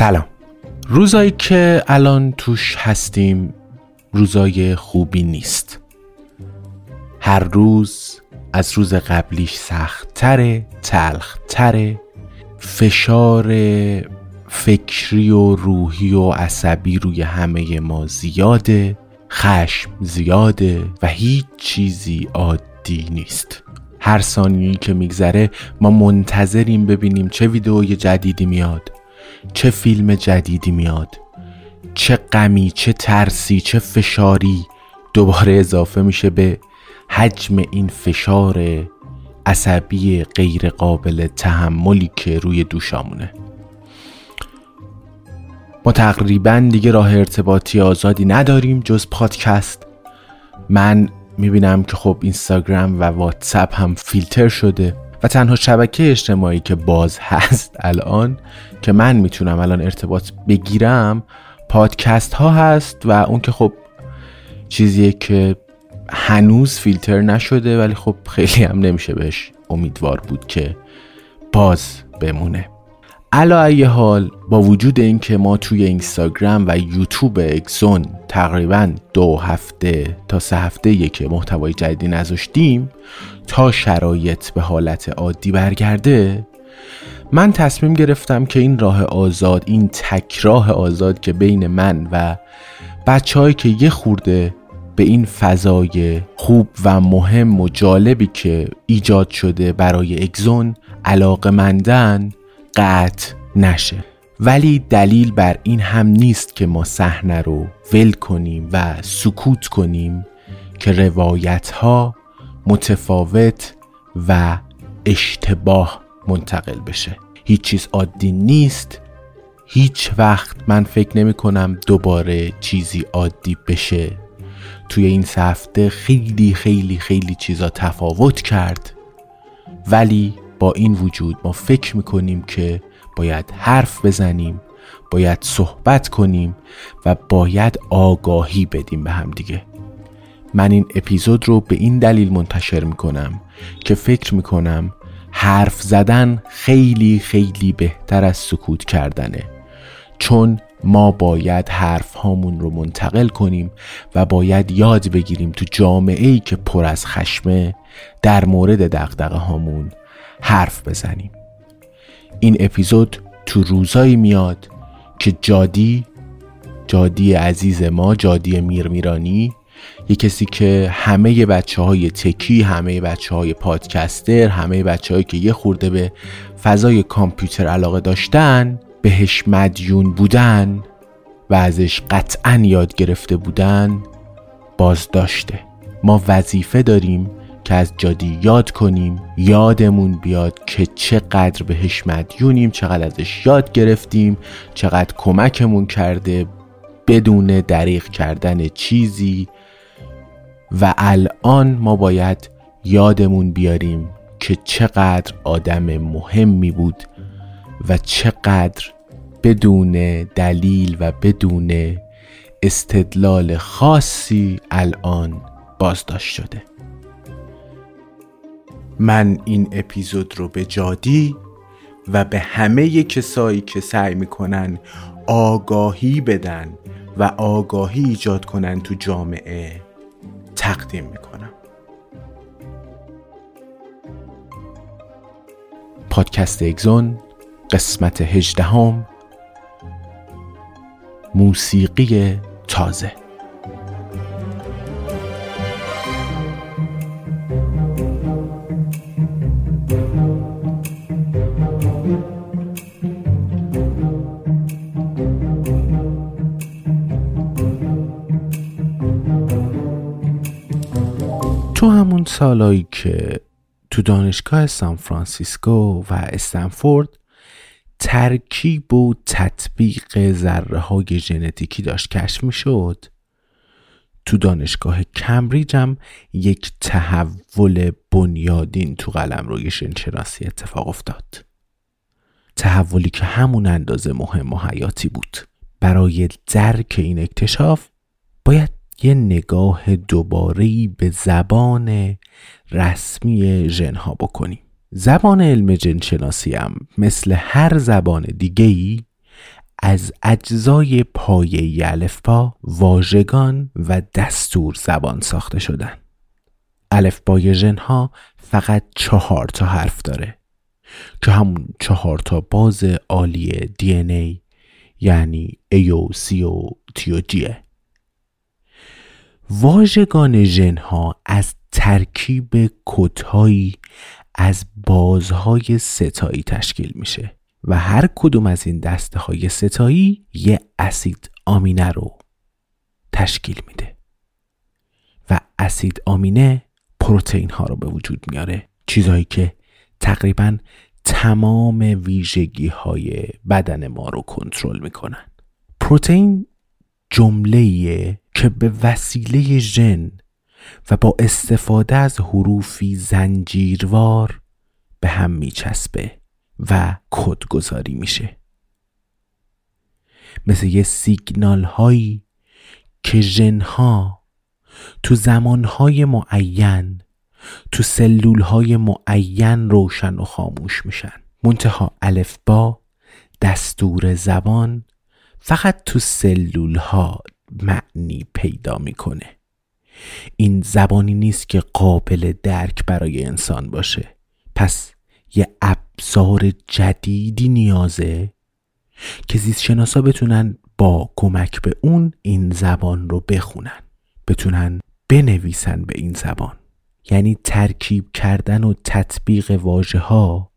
سلام. روزایی که الان توش هستیم روزای خوبی نیست. هر روز از روز قبلیش سختتره تلختره فشار فکری و روحی و عصبی روی همه ما زیاده خشم زیاده و هیچ چیزی عادی نیست. هر ثانیه‌ای که میگذره ما منتظریم ببینیم چه ویدئوی جدیدی میاد. چه فیلم جدیدی میاد چه غمی چه ترسی چه فشاری دوباره اضافه میشه به حجم این فشار عصبی غیر قابل تحملی که روی دوشامونه. ما تقریبا دیگه راه ارتباطی آزادی نداریم جز پادکست. من می‌بینم که خب اینستاگرام و واتساپ هم فیلتر شده. و تنها شبکه اجتماعی که باز هست الان که من می‌تونم الان ارتباط بگیرم پادکست ها هست و اون که خب چیزیه که هنوز فیلتر نشده ولی خب خیلی هم نمیشه بهش امیدوار بود که باز بمونه. علا ای حال با وجود اینکه ما توی اینستاگرام و یوتیوب اکسون تقریبا دو هفته تا سه هفته که محتوای جدیدی نذاشتیم تا شرایط به حالت عادی برگرده من تصمیم گرفتم که این راه آزاد این تک راه آزاد که بین من و بچههایی که یه خورده به این فضای خوب و مهم و جالبی که ایجاد شده برای اگزون علاقه مندن قطع نشه. ولی دلیل بر این هم نیست که ما صحنه رو ول کنیم و سکوت کنیم که روایت ها متفاوت و اشتباه منتقل بشه. هیچ چیز عادی نیست. هیچ وقت من فکر نمی کنم دوباره چیزی عادی بشه. توی این هفته خیلی خیلی خیلی چیزا تفاوت کرد. ولی با این وجود ما فکر می‌کنیم که باید حرف بزنیم باید صحبت کنیم و باید آگاهی بدیم به هم دیگه. من این اپیزود رو به این دلیل منتشر می‌کنم که فکر می‌کنم حرف زدن خیلی خیلی بهتر از سکوت کردنه. چون ما باید حرف هامون رو منتقل کنیم و باید یاد بگیریم تو جامعه ای که پر از خشمه در مورد دقدقه هامون حرف بزنیم. این اپیزود تو روزایی میاد که جادی جادی عزیز ما جادی میرمیرانی یه کسی که همه بچه های تکی همه بچه های پادکستر همه بچه هایی که یه خورده به فضای کامپیوتر علاقه داشتن بهش مدیون بودن و ازش قطعا یاد گرفته بودن باز داشته ما وظیفه داریم که از یاد کنیم. یادمون بیاد که چقدر بهش مدیونیم چقدر ازش یاد گرفتیم چقدر کمکمون کرده بدون دریغ کردن چیزی. و الان ما باید یادمون بیاریم که چقدر آدم مهمی بود و چقدر بدون دلیل و بدون استدلال خاصی الان بازداشت شده. من این اپیزود رو به جادی و به همه کسایی که سعی می‌کنن آگاهی بدن و آگاهی ایجاد کنن تو جامعه تقدیم می‌کنم. پادکست اگزون قسمت هجدهم موسیقی تازه. سالایی که تو دانشگاه سان فرانسیسکو و استنفورد ترکیب و تطبیق ذره های ژنتیکی داشت کشف می شد تو دانشگاه کمبریج هم یک تحول بنیادین تو قلم روی شنشناسی اتفاق افتاد. تحولی که همون اندازه مهم و حیاتی بود. برای درک این اکتشاف باید یه نگاه دوباره به زبان رسمی ژنها بکنیم. زبان علم جنشناسی هم مثل هر زبان دیگه از اجزای پایه الفبا واژگان و دستور زبان ساخته شدن. الفبای ژنها فقط چهار تا حرف داره که همون چهار تا باز عالی دی ای یعنی ای و سی و تی و جیه واژگان ژنها از ترکیب کدهایی از بازهای ستایی تشکیل میشه و هر کدوم از این دسته های ستایی یه اسید آمینه رو تشکیل میده و اسید آمینه پروتئین ها رو به وجود میاره چیزهایی که تقریبا تمام ویژگی های بدن ما رو کنترل می‌کنن. پروتئین جمله که به وسیله ژن و با استفاده از حروفی زنجیروار به هم میچسبه و کدگذاری میشه. مثل یه سیگنال هایی که ژنها تو زمانهای معین تو سلول های معین روشن و خاموش میشن. منتها با دستور زبان فقط تو سلول ها معنی پیدا می‌کنه. این زبانی نیست که قابل درک برای انسان باشه. پس یه ابزار جدیدی نیازه که زیست شناسا بتونن با کمک به اون این زبان رو بخونن. بتونن بنویسن به این زبان. یعنی ترکیب کردن و تطبیق واژه ها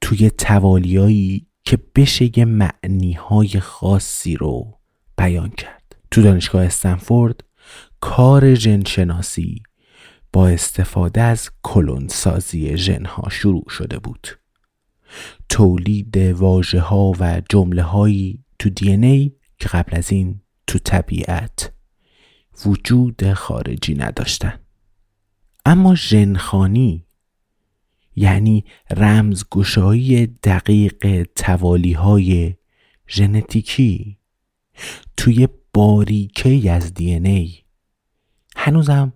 توی توالیایی که بشه یه معنی های خاصی رو بیان کرد. تو دانشگاه استنفورد کار ژنشناسی با استفاده از کلونسازی ژنها شروع شده بود. تولید واژه ها و جمله هایی تو دی ای که قبل از این تو طبیعت وجود خارجی نداشتن. اما ژنخانی یعنی رمزگشایی دقیق توالی های ژنتیکی توی باریکه از دی ای. هنوزم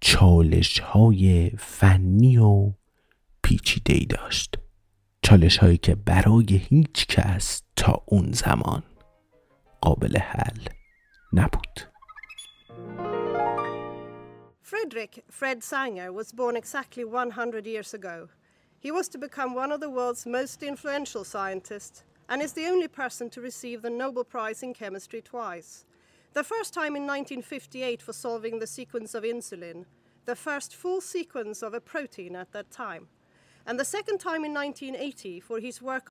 چالش های فنی و پیچیده ای داشت. چالش هایی که برای هیچ کس تا اون زمان قابل حل نبود. Frederick Fred Sanger was born exactly 100 years ago. He was to become one of the world's most influential scientists and is the only person to receive the Nobel Prize in Chemistry twice. The first time in 1958 for solving the sequence of insulin, the first full sequence of a protein at that time, and the second time in 1980 for his work.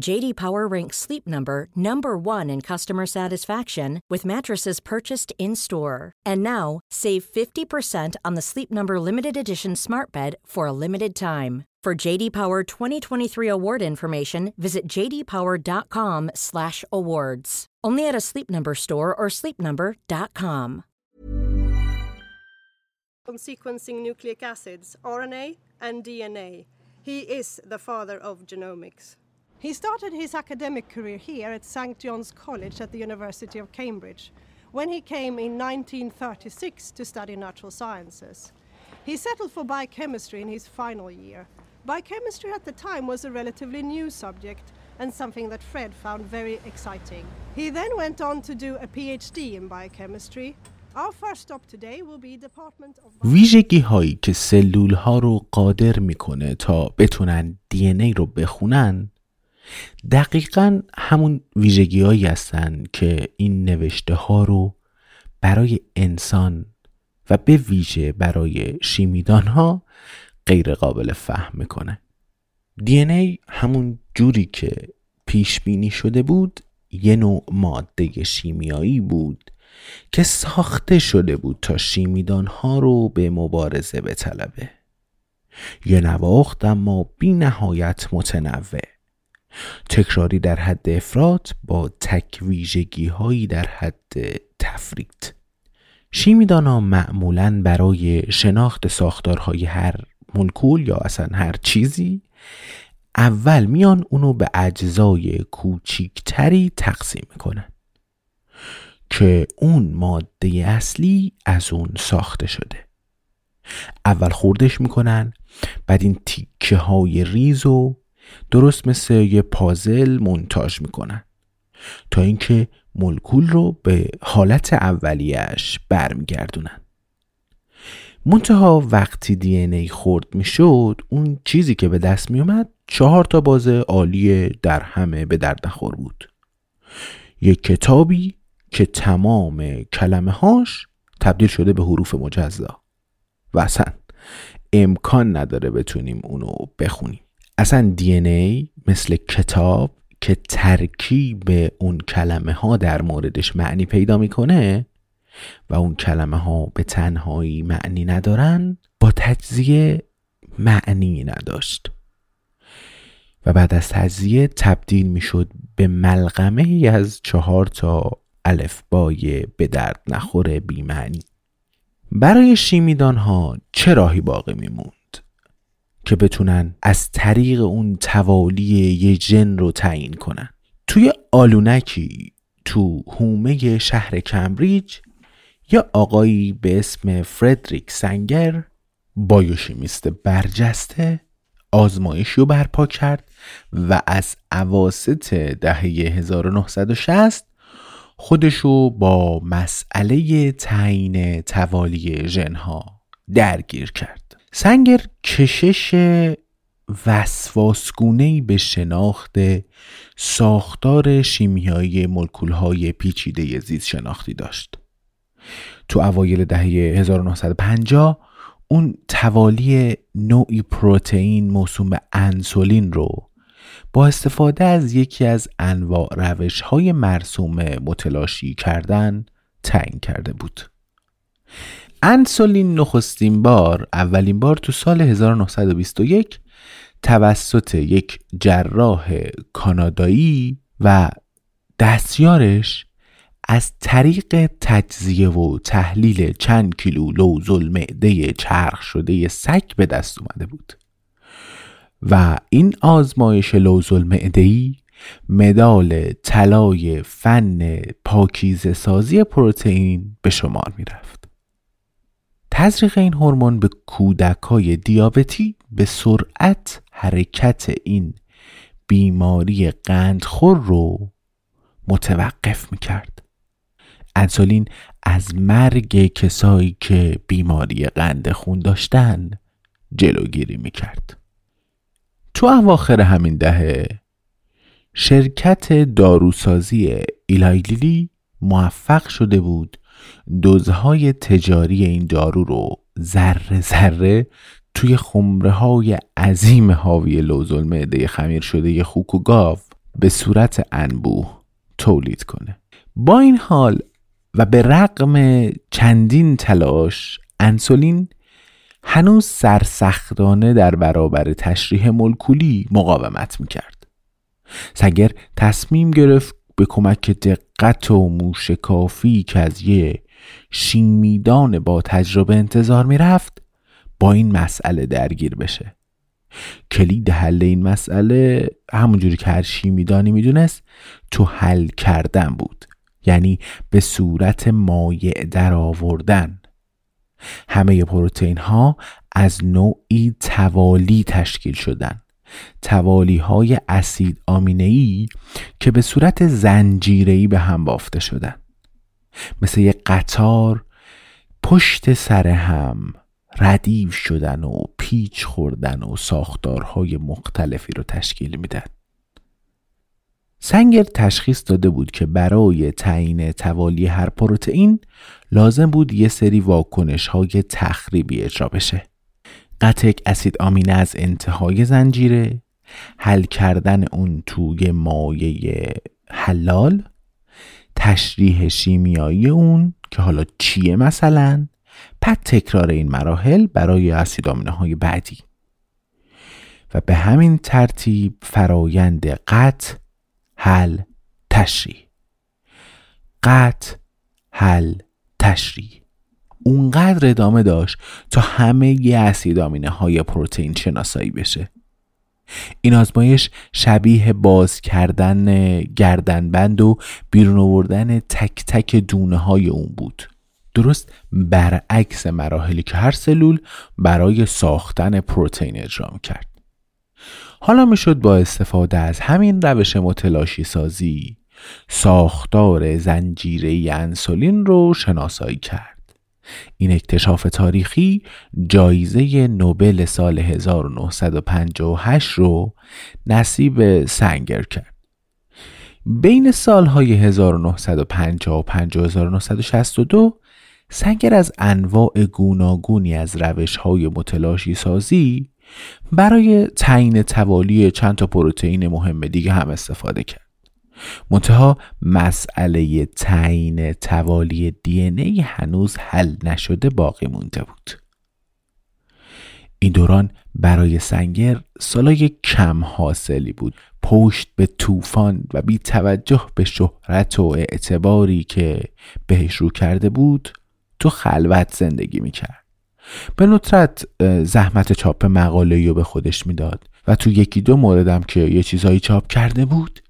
JD Power ranks Sleep Number number 1 in customer satisfaction with mattresses purchased in-store. And now, save 50% on the Sleep Number limited edition Smart Bed for a limited time. For JD Power 2023 award information, visit jdpower.com/awards. Only at a Sleep Number store or sleepnumber.com. On sequencing nucleic acids, RNA and DNA, he is the father of genomics. He started his academic career here at St John's College at the University of Cambridge when he came in 1936 to study natural sciences. He settled for biochemistry in his final year. Biochemistry at the time was a relatively new subject and something that Fred found very exciting. He then went on to do a PhD in biochemistry. Our first stop today will be Department of ویژگی هایی که سلول ها رو قادر میکنه تا بتونن دی ای رو بخونن دقیقا همون ویژگی هایی هستن که این نوشته ها رو برای انسان و به ویژه برای شیمیدان ها غیر قابل فهم می‌کنه. دی ای همون جوری که پیش بینی شده بود یه نوع ماده شیمیایی بود که ساخته شده بود تا شیمیدان ها رو به مبارزه بطلبه. یه نواخت اما بی نهایت متنوع. تکراری در حد افراد با تک ویژگی هایی در حد تفرید. شیمیدان ها معمولا برای شناخت ساختارهای هر مولکول یا اصلا هر چیزی اول میان اونو به اجزای کوچیکتری تقسیم می‌کنن که اون ماده اصلی از اون ساخته شده. اول خوردش می‌کنن بعد این تیکه های ریز و درست مثل یه پازل منتاج می‌کنن. تا اینکه مولکول رو به حالت اولیش برمیگردونن. منتها وقتی دی ای خورد می‌شد اون چیزی که به دست میومد چهار تا باز عالی در همه به درد نخور بود. یک کتابی که تمام کلمه هاش تبدیل شده به حروف مجزا. و اصلا امکان نداره بتونیم اونو بخونیم. اصلا دی ای مثل کتاب که ترکیب اون کلمه ها در موردش معنی پیدا می‌کنه و اون کلمه ها به تنهایی معنی ندارن با تجزیه معنی نداشت. و بعد از تجزیه تبدیل می‌شد به ملغمه ای از چهار تا الف بای به درد نخور بیمعنی. برای شیمیدان ها چه راهی باقی میموند؟ که بتونن از طریق اون توالی یه جن رو تعیین کنن. توی آلونکی تو هومه شهر کمبریج یا آقایی به اسم فردریک سنگر بایوشیمیست برجسته آزمایشی رو برپا کرد و از عواست دهه 1960 خودشو با مسئله تعیین توالی ژنها درگیر کرد. سنگر کشش وسواسگونهی به شناخت ساختار شیمیایی ملکولهای پیچیده زیست شناختی داشت. تو اوایل دهه 1950 اون توالی نوعی پروتئین موسوم به انسولین رو با استفاده از یکی از انواع روش های مرسوم متلاشی کردن تعیین کرده بود. انسولین نخستین بار اولین بار تو سال 1921 توسط یک جراح کانادایی و دستیارش از طریق تجزیه و تحلیل چند کیلو لوز المعده چرخ شده سگ به دست اومده بود و این آزمایش لوز المعدهی مدال طلای فن پاکیزه سازی پروتئین به شمار می رفت. تزریق این هورمون به کودکای دیابتی به سرعت حرکت این بیماری قندخور رو متوقف می کرد. انسولین از مرگ کسایی که بیماری قند خون داشتن جلوگیری می کرد. تو اواخر همین دهه شرکت داروسازی ایلایلیلی موفق شده بود دوزهای تجاری این دارو رو ذره ذره توی خمره های عظیم حاوی لوزل معده خمیر شده خوک و گاو به صورت انبوه تولید کنه. با این حال و به رقم چندین تلاش انسولین هنوز سرسختانه در برابر تشریح ملکولی مقاومت می‌کرد. سگر تصمیم گرفت به کمک دقت و موشکافی که از یه شیمیدان با تجربه انتظار می‌رفت با این مسئله درگیر بشه. کلید حل این مسئله همونجوری که هر شیمیدانی می‌دونست تو حل کردن بود یعنی به صورت مایع در آوردن. همه پروتئین ها از نوعی توالی تشکیل شدن. توالی های اسید آمینه ای که به صورت زنجیری به هم بافته شدن. مثل یک قطار پشت سر هم ردیف شدن و پیچ خوردن و ساختارهای مختلفی رو تشکیل میدن. سنگر تشخیص داده بود که برای تعیین توالی هر پروتئین لازم بود یه سری واکنش های تخریبی اجرا بشه. قطع اسید آمینه از انتهای زنجیره حل کردن اون توی مایه حلال تشریح شیمیایی اون که حالا چیه مثلا پد تکرار این مراحل برای اسید آمینه های بعدی. و به همین ترتیب فرایند قطع حل تشریح. قطع حل تشریح. اونقدر ادامه داشت تا همه ی اسید آمینه های پروتئین شناسایی بشه. این آزمایش شبیه باز کردن گردنبند و بیرون آوردن تک تک دونه های اون بود. درست برعکس مراحلی که هر سلول برای ساختن پروتئین اجرا کرد حالا می‌شد با استفاده از همین روش متلاشی سازی ساختار زنجیره انسولین رو شناسایی کرد. این اکتشاف تاریخی جایزه نوبل سال 1958 رو نصیب سنگر کرد. بین سالهای 1955 و 1962 سنگر از انواع گوناگونی از روش های متلاشی سازی برای تعیین توالی چند تا پروتئین مهم دیگه هم استفاده کرد. منتها مسئله تعیین توالی دی ای هنوز حل نشده باقی مونده بود. این دوران برای سنگر سالای کم حاصلی بود. پشت به طوفان و بی توجه به شهرت و اعتباری که بهش رو کرده بود تو خلوت زندگی می‌کرد. به ندرت زحمت چاپ مقاله رو به خودش می‌داد و تو یکی دو موردم که یه چیزهایی چاپ کرده بود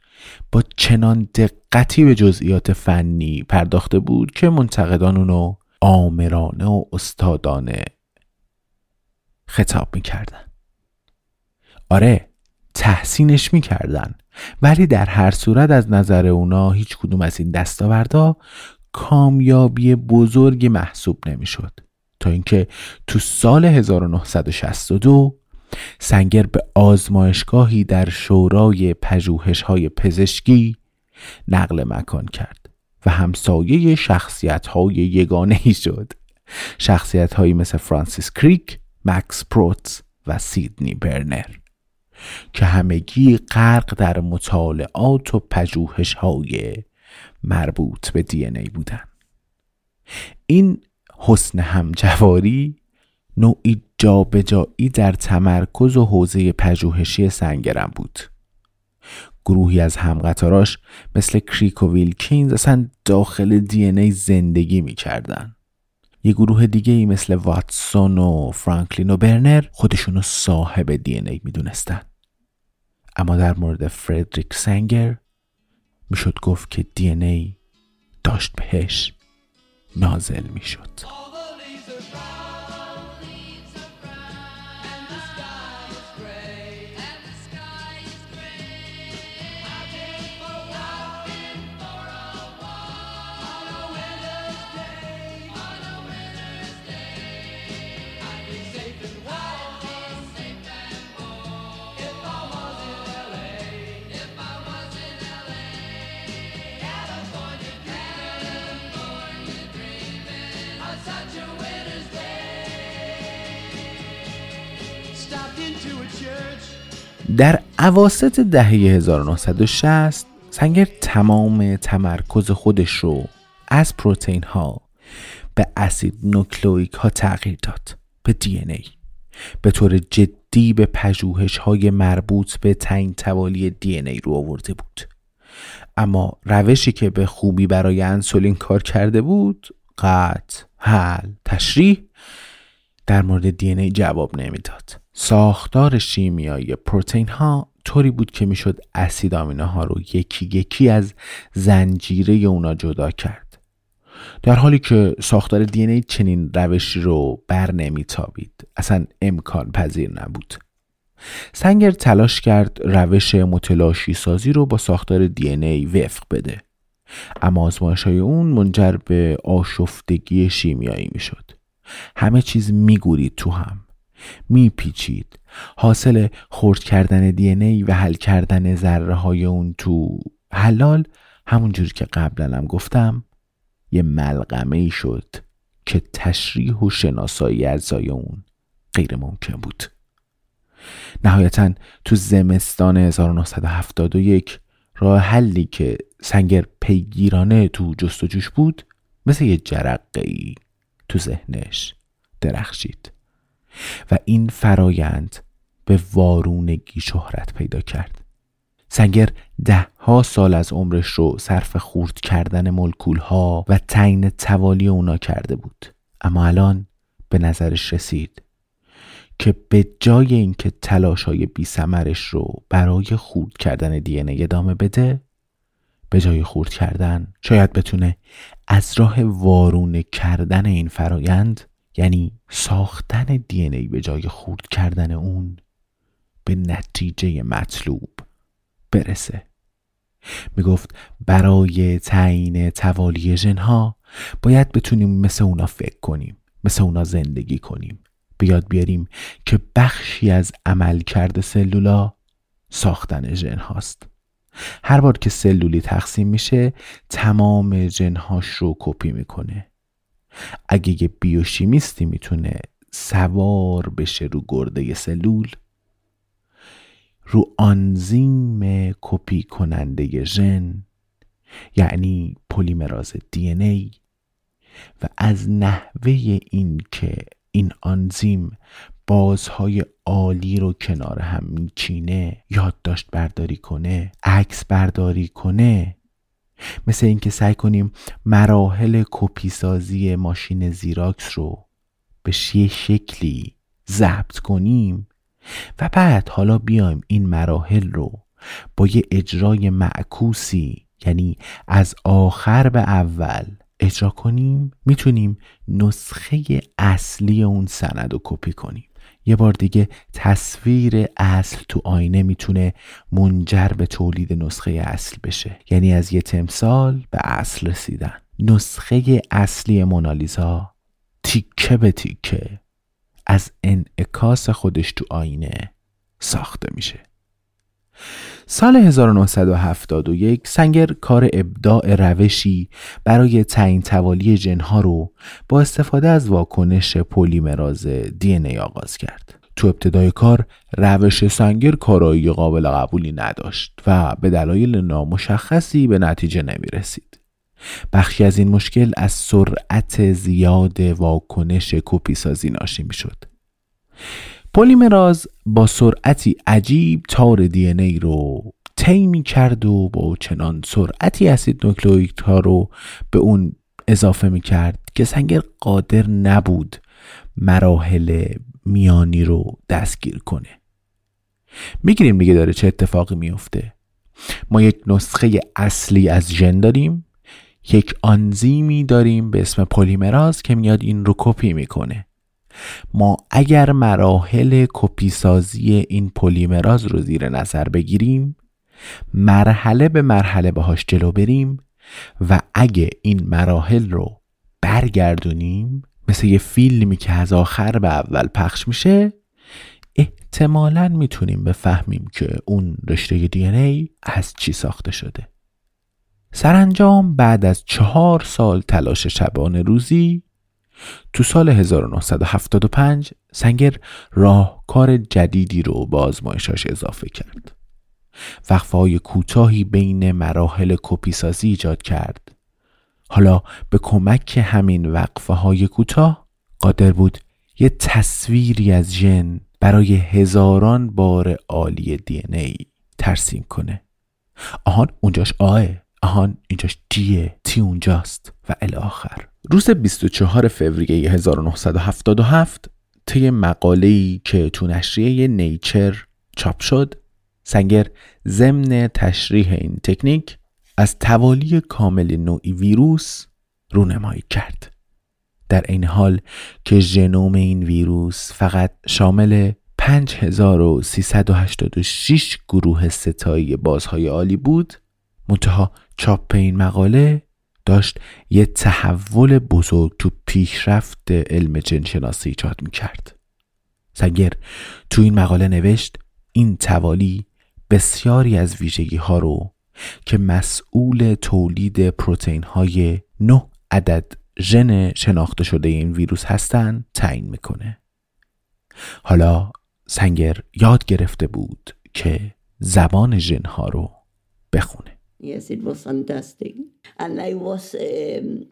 با چنان دقتی به جزئیات فنی پرداخته بود که منتقدان اونو آمرانه و استادانه خطاب می‌کردن. آره تحسینش می‌کردن ولی در هر صورت از نظر اونا هیچ کدوم از این دستاوردا کامیابی بزرگی محسوب نمی‌شد. تا اینکه تو سال 1962 سنگر به آزمایشگاهی در شورای پژوهش های پزشکی نقل مکان کرد و همسایه شخصیت های یگانه ای شد. شخصیت هایی مثل فرانسیس کریک، مکس پروتس و سیدنی برنر که همگی غرق در مطالعات و پژوهش های مربوط به دی ای بودن این حسن همجواری نوعی جابجایی در تمرکز و حوزه پژوهشی سنگرم بود. گروهی از همقطاراش مثل کریک و ویلکینز اصلا داخل دی ای زندگی می‌کردن. یه گروه دیگه ای مثل واتسون و فرانکلین و برنر خودشونو صاحب دی ای می‌دونستن. اما در مورد فردریک سنگر می‌شد گفت که دی ای داشت بهش نازل می‌شد. در عواست دهه 1960 سنگر تمام تمرکز خودش رو از پروتئین ها به اسید نوکلویک ها تغییر داد به دی ای. به طور جدی به پژوهش های مربوط به تعیین توالی دی ای رو آورده بود. اما روشی که به خوبی برای انسولین کار کرده بود قطع حل تشریح در مورد دی ای جواب نمی‌داد. ساختار شیمیایی پروتئین ها طوری بود که می‌شد اسید آمینه ها رو یکی یکی از زنجیره اونا جدا کرد. در حالی که ساختار دی ای چنین روشی رو بر نمیتابید اصلا امکان پذیر نبود. سنگر تلاش کرد روش متلاشی سازی رو با ساختار دی ای وفق بده. اما آزمایش های اون منجر به آشفتگی شیمیایی می‌شد. همه چیز میگورید تو هم. میپیچید. حاصل خورد کردن دی ای و حل کردن ذره های اون تو حلال همونجور که قبلا هم گفتم یه ملغمه ای شد که تشریح و شناسایی اجزای اون غیر ممکن بود. نهایتا تو زمستان 1971 راه حلی که سنگر پیگیرانه تو جستجوش بود مثل یه جرقه ای تو ذهنش درخشید. و این فرایند به وارونگی شهرت پیدا کرد. سنگر ده ها سال از عمرش رو صرف خورد کردن ملکول ها و تعیین توالی اونا کرده بود. اما الان به نظرش رسید که به جای اینکه تلاش های بی رو برای خورد کردن دی ادامه بده به جای خورد کردن شاید بتونه از راه وارونه کردن این فرایند یعنی ساختن دی ای به جای خورد کردن اون به نتیجه مطلوب برسه. می‌گفت برای تعیین توالی ژنها باید بتونیم مثل اونا فکر کنیم مثل اونا زندگی کنیم. به یاد بیاریم که بخشی از عمل کرده سلولا ساختن ژن هاست هر بار که سلولی تقسیم میشه تمام جنهاش رو کپی می‌کنه. اگه یه بیوشیمیستی می‌تونه سوار بشه رو گرده سلول رو آنزیم کپی کننده ژن یعنی پلیمراز دی ای و از نحوه این که این آنزیم بازهای عالی رو کنار هم میچینه یادداشت برداری کنه عکس برداری کنه مثل اینکه سعی کنیم مراحل کپی سازی ماشین زیراکس رو به یه شکلی ضبط کنیم و بعد حالا بیایم این مراحل رو با یه اجرای معکوسی یعنی از آخر به اول اجرا کنیم می‌تونیم نسخه اصلی اون سند رو کپی کنیم. یه بار دیگه تصویر اصل تو آینه می‌تونه منجر به تولید نسخه اصل بشه. یعنی از یه تمثال به اصل رسیدن. نسخه اصلی مونالیزا تیکه به تیکه از انعکاس خودش تو آینه ساخته میشه. سال 1971 سنگر کار ابداع روشی برای تعیین توالی جنها رو با استفاده از واکنش پلیمراز دی ای آغاز کرد. تو ابتدای کار روش سنگر کارایی قابل قبولی نداشت و به دلایل نامشخصی به نتیجه نمی رسید. بخشی از این مشکل از سرعت زیاد واکنش کپی سازی ناشی می شد. پلیمراز با سرعتی عجیب تار دی ای رو طی می کرد و با چنان سرعتی اسید نوکلئوید ها رو به اون اضافه می کرد که سنگر قادر نبود مراحل میانی رو دستگیر کنه. می‌گیریم دیگه داره چه اتفاقی میفته ما یک نسخه اصلی از ژن داریم. یک آنزیمی داریم به اسم پلیمراز که میاد این رو کپی می‌کنه. ما اگر مراحل کپی سازی این پلیمراز رو زیر نظر بگیریم مرحله به مرحله باهاش جلو بریم و اگه این مراحل رو برگردونیم مثل یه فیلمی که از آخر به اول پخش میشه احتمالا می‌تونیم بفهمیم که اون رشته دی ای از چی ساخته شده. سرانجام بعد از چهار سال تلاش شبانه روزی تو سال 1975 سنگر راهکار جدیدی رو به آزمایشاش اضافه کرد. وقفه های کوتاهی بین مراحل کپیسازی ایجاد کرد. حالا به کمک همین وقفه های کوتاه قادر بود یه تصویری از ژن برای هزاران بار عالی دی ای ترسیم کنه. آهان اونجاش آه آهان اینجاش دیه تی اونجاست و الاخر روز 24 فوریه 1977 طی مقاله‌ای که تو نشریه نیچر چاپ شد سنگر ضمن تشریح این تکنیک از توالی کامل نوعی ویروس رونمایی کرد. در این حال که ژنوم این ویروس فقط شامل 5386 گروه ستایی بازهای عالی بود منتها چاپ این مقاله داشت یه تحول بزرگ تو پیشرفت علم جنشناسی ایجاد می کرد سنگر تو این مقاله نوشت این توالی بسیاری از ویژگی ها رو که مسئول تولید پروتئین های 9 عدد ژن شناخته شده این ویروس هستند تعیین می‌کنه. حالا سنگر یاد گرفته بود که زبان ژن ها رو بخونه. Yes, it was fantastic. And I was, um,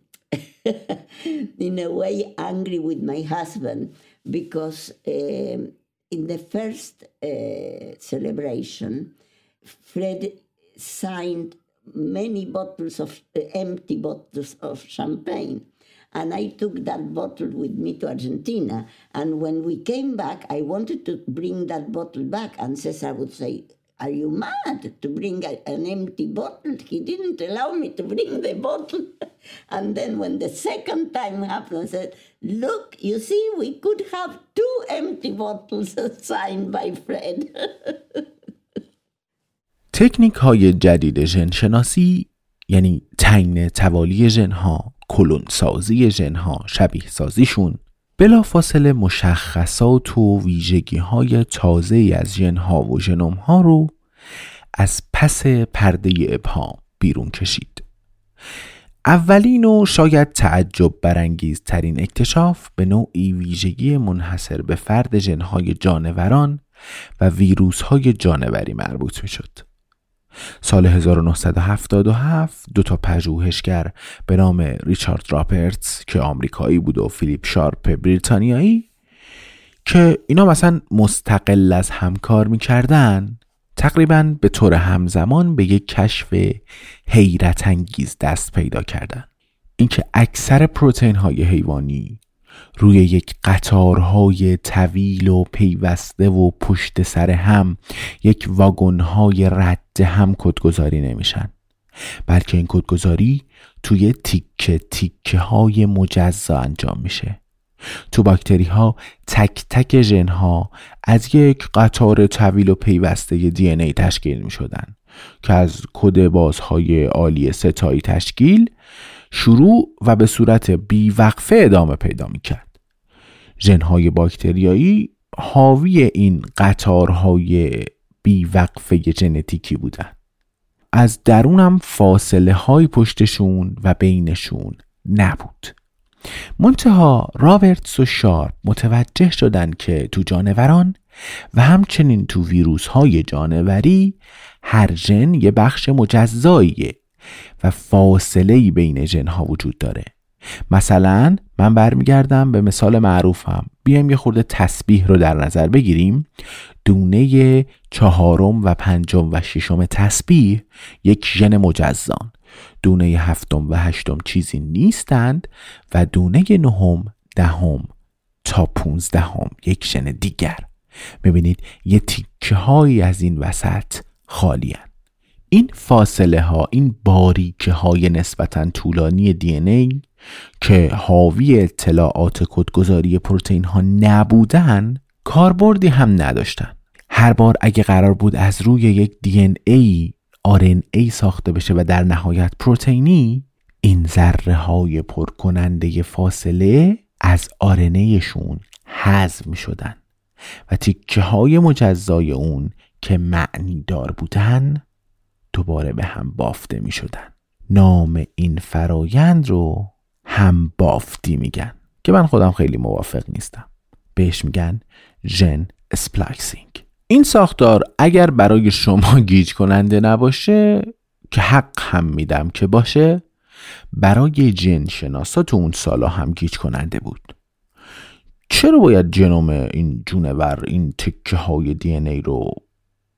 in a way, angry with my husband because um, in the first uh, celebration, Fred signed many bottles of uh, empty bottles of champagne. And I took that bottle with me to Argentina. And when we came back, I wanted to bring that bottle back. And Cesar would say, Are you mad to bring a, an empty bottle? He didn't allow me to bring the bottle. and then when the second time happened, I said, Look, you see, we could have two empty bottles signed by Fred. تکنیک های جدید ژن شناسی یعنی تعیین توالی ژن ها کلون سازی ژن ها شبیه سازیشون بلافاصله مشخصات و ویژگی های تازه از ژن ها و ژنوم ها رو از پس پرده ابهام بیرون کشید اولین و شاید تعجب برانگیز ترین اکتشاف به نوعی ویژگی منحصر به فرد ژنهای جانوران و ویروس های جانوری مربوط می شد. سال 1977 دو تا پژوهشگر به نام ریچارد رابرتس که آمریکایی بود و فیلیپ شارپ بریتانیایی که اینا مثلا مستقل از همکار می‌کردن تقریبا به طور همزمان به یک کشف حیرت انگیز دست پیدا کردن. اینکه اکثر پروتئین های حیوانی روی یک قطارهای طویل و پیوسته و پشت سر هم یک واگنهای رد هم کدگذاری نمیشن. بلکه این کدگذاری توی تیکه تیکه های مجزا انجام میشه. تو باکتری ها تک تک ژن ها از یک قطار طویل و پیوسته دی ای تشکیل می شدن که از کد بازهای عالی ستایی تشکیل شروع و به صورت بیوقفه ادامه پیدا می کرد ژنهای باکتریایی حاوی این قطارهای بیوقفه ژنتیکی بودن از درونم فاصله های پشتشون و بینشون نبود. منتها رابرتس و شارپ متوجه شدن که تو جانوران و همچنین تو ویروس های جانوری هر ژن یه بخش مجزاییه و فاصله بین ژن ها وجود داره. مثلا من برمیگردم به مثال معروفم. بیایم یه خورده تسبیح رو در نظر بگیریم. دونه چهارم و پنجم و ششم تسبیح یک ژن مجزان. دونه هفتم و هشتم چیزی نیستند و دونه نهم دهم تا پونزدهم یک ژن دیگر. ببینید یه تیکه هایی از این وسط خالی این فاصله ها این باریکه های نسبتا طولانی دی ای که حاوی اطلاعات کدگذاری پروتئین ها نبودن کاربردی هم نداشتن. هر بار اگه قرار بود از روی یک دی ای ای ساخته بشه و در نهایت پروتئینی این ذره های پرکننده فاصله از شون حذف می شدن و تیکه های مجزای اون که معنی دار بودن دوباره به هم بافته می شدن نام این فرایند رو هم بافتی میگن که من خودم خیلی موافق نیستم. بهش میگن gene splicing. این ساختار اگر برای شما گیج کننده نباشه که حق هم میدم که باشه برای ژن شناسا تو اون سالا هم گیج کننده بود. چرا باید ژنوم این جونور این تکه های DNA رو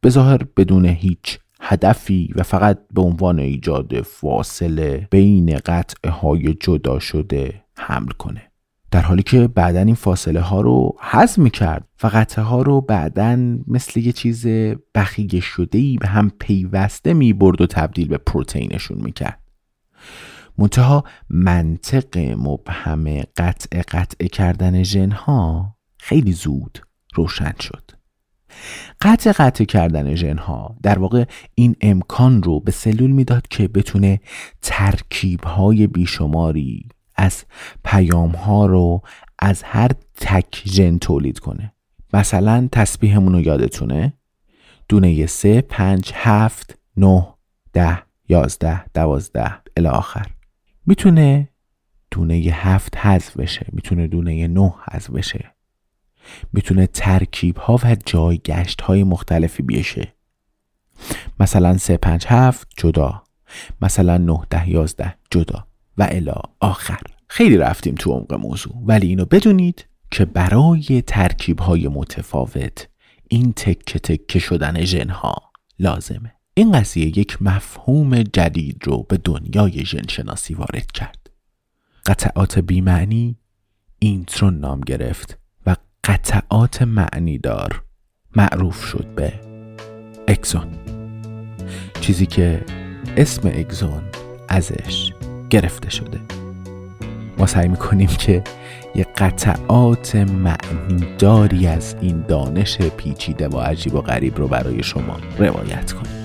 به ظاهر بدون هیچ هدفی و فقط به عنوان ایجاد فاصله بین قطعه های جدا شده حمل کنه. در حالی که بعدا این فاصله ها رو حذف می کرد و قطعه ها رو بعدا مثل یه چیز بخیه شده ای به هم پیوسته می برد و تبدیل به پروتئینشون می کرد منتها منطق مبهم قطع قطع کردن ژنها خیلی زود روشن شد. قطع قطع کردن ژنها در واقع این امکان رو به سلول می‌داد که بتونه ترکیب های بیشماری از پیام ها رو از هر تک ژن تولید کنه. مثلا تسبیحمون رو یادتونه؟ دونه سه پنج هفت نه ده یازده دوازده الی آخر. می‌تونه دونه هفت حذف بشه. می‌تونه دونه نه حذف بشه. می‌تونه ترکیب ها و جایگشت های مختلفی بیشه مثلا سه پنج هفت جدا. مثلا نه ده یازده جدا. و الا آخر. خیلی رفتیم تو عمق موضوع. ولی اینو بدونید که برای ترکیب های متفاوت این تکه تکه شدن ژنها لازمه. این قضیه یک مفهوم جدید رو به دنیای ژن شناسی وارد کرد. قطعات بیمعنی اینترون نام گرفت. قطعات معنیدار معروف شد به اکزون چیزی که اسم اکزون ازش گرفته شده. ما سعی می‌کنیم که یه قطعات معنیداری از این دانش پیچیده و عجیب و غریب رو برای شما روایت کنیم.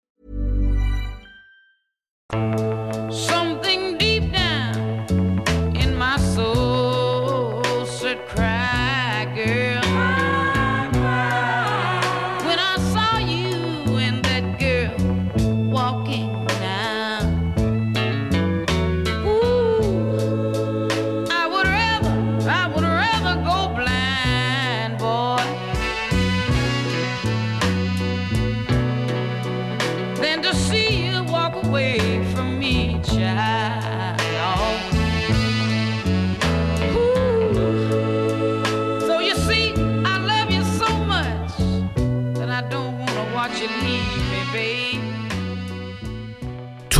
Some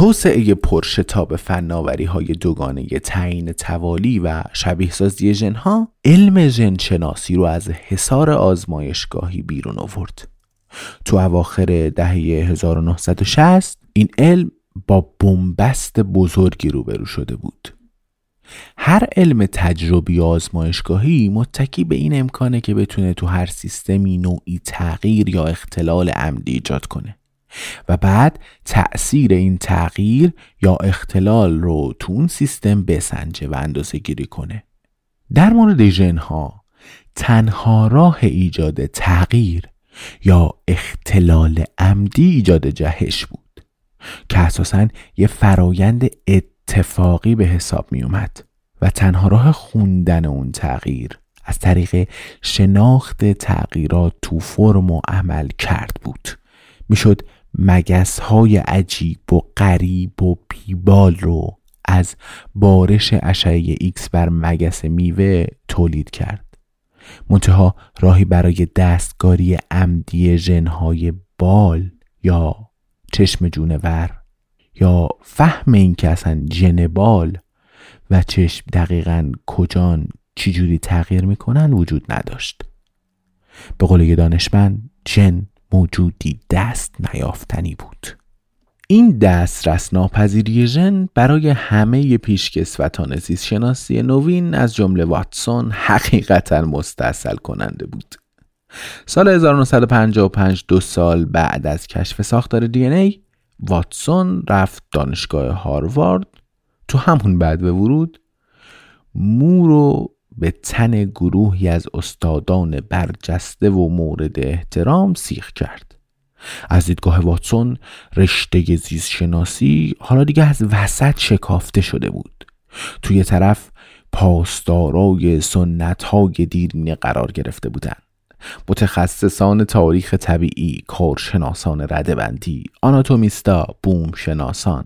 توسعه پرشتاب فناوری های دوگانه تعیین توالی و شبیه سازی ژنها علم ژن شناسی رو از حصار آزمایشگاهی بیرون آورد. تو اواخر دهه 1960 این علم با بنبست بزرگی روبرو شده بود. هر علم تجربی آزمایشگاهی متکی به این امکانه که بتونه تو هر سیستمی نوعی تغییر یا اختلال عمدی ایجاد کنه و بعد تأثیر این تغییر یا اختلال رو تو اون سیستم بسنجه و اندازه گیری کنه. در مورد ژنها تنها راه ایجاد تغییر یا اختلال عمدی ایجاد جهش بود که اساسا یه فرایند اتفاقی به حساب می اومد و تنها راه خوندن اون تغییر از طریق شناخت تغییرات تو فرم و عمل کرد بود. می‌شد مگس های عجیب و غریب و بیبال رو از بارش اشعه ایکس بر مگس میوه تولید کرد. منتها راهی برای دستکاری عمدی ژنهای بال یا چشم جونور یا فهم این که اصلا ژن بال و چشم دقیقا کجان چجوری تغییر می‌کنن وجود نداشت. به قول یه دانشمند جن موجودی دست نیافتنی بود. این دسترس ناپذیری ژن برای همه پیشکسوتان زیست شناسی نوین از جمله واتسون حقیقتا مستصل کننده بود. سال 1955 دو سال بعد از کشف ساختار دی ای واتسون رفت دانشگاه هاروارد تو همون بعد به ورود مو رو به تن گروهی از استادان برجسته و مورد احترام سیخ کرد. از دیدگاه واتسون رشته زیست حالا دیگه از وسط شکافته شده بود. توی طرف پاسدارای سنت های دیرینه قرار گرفته بودند. متخصصان تاریخ طبیعی کارشناسان ردبندی آناتومیستا بوم شناسان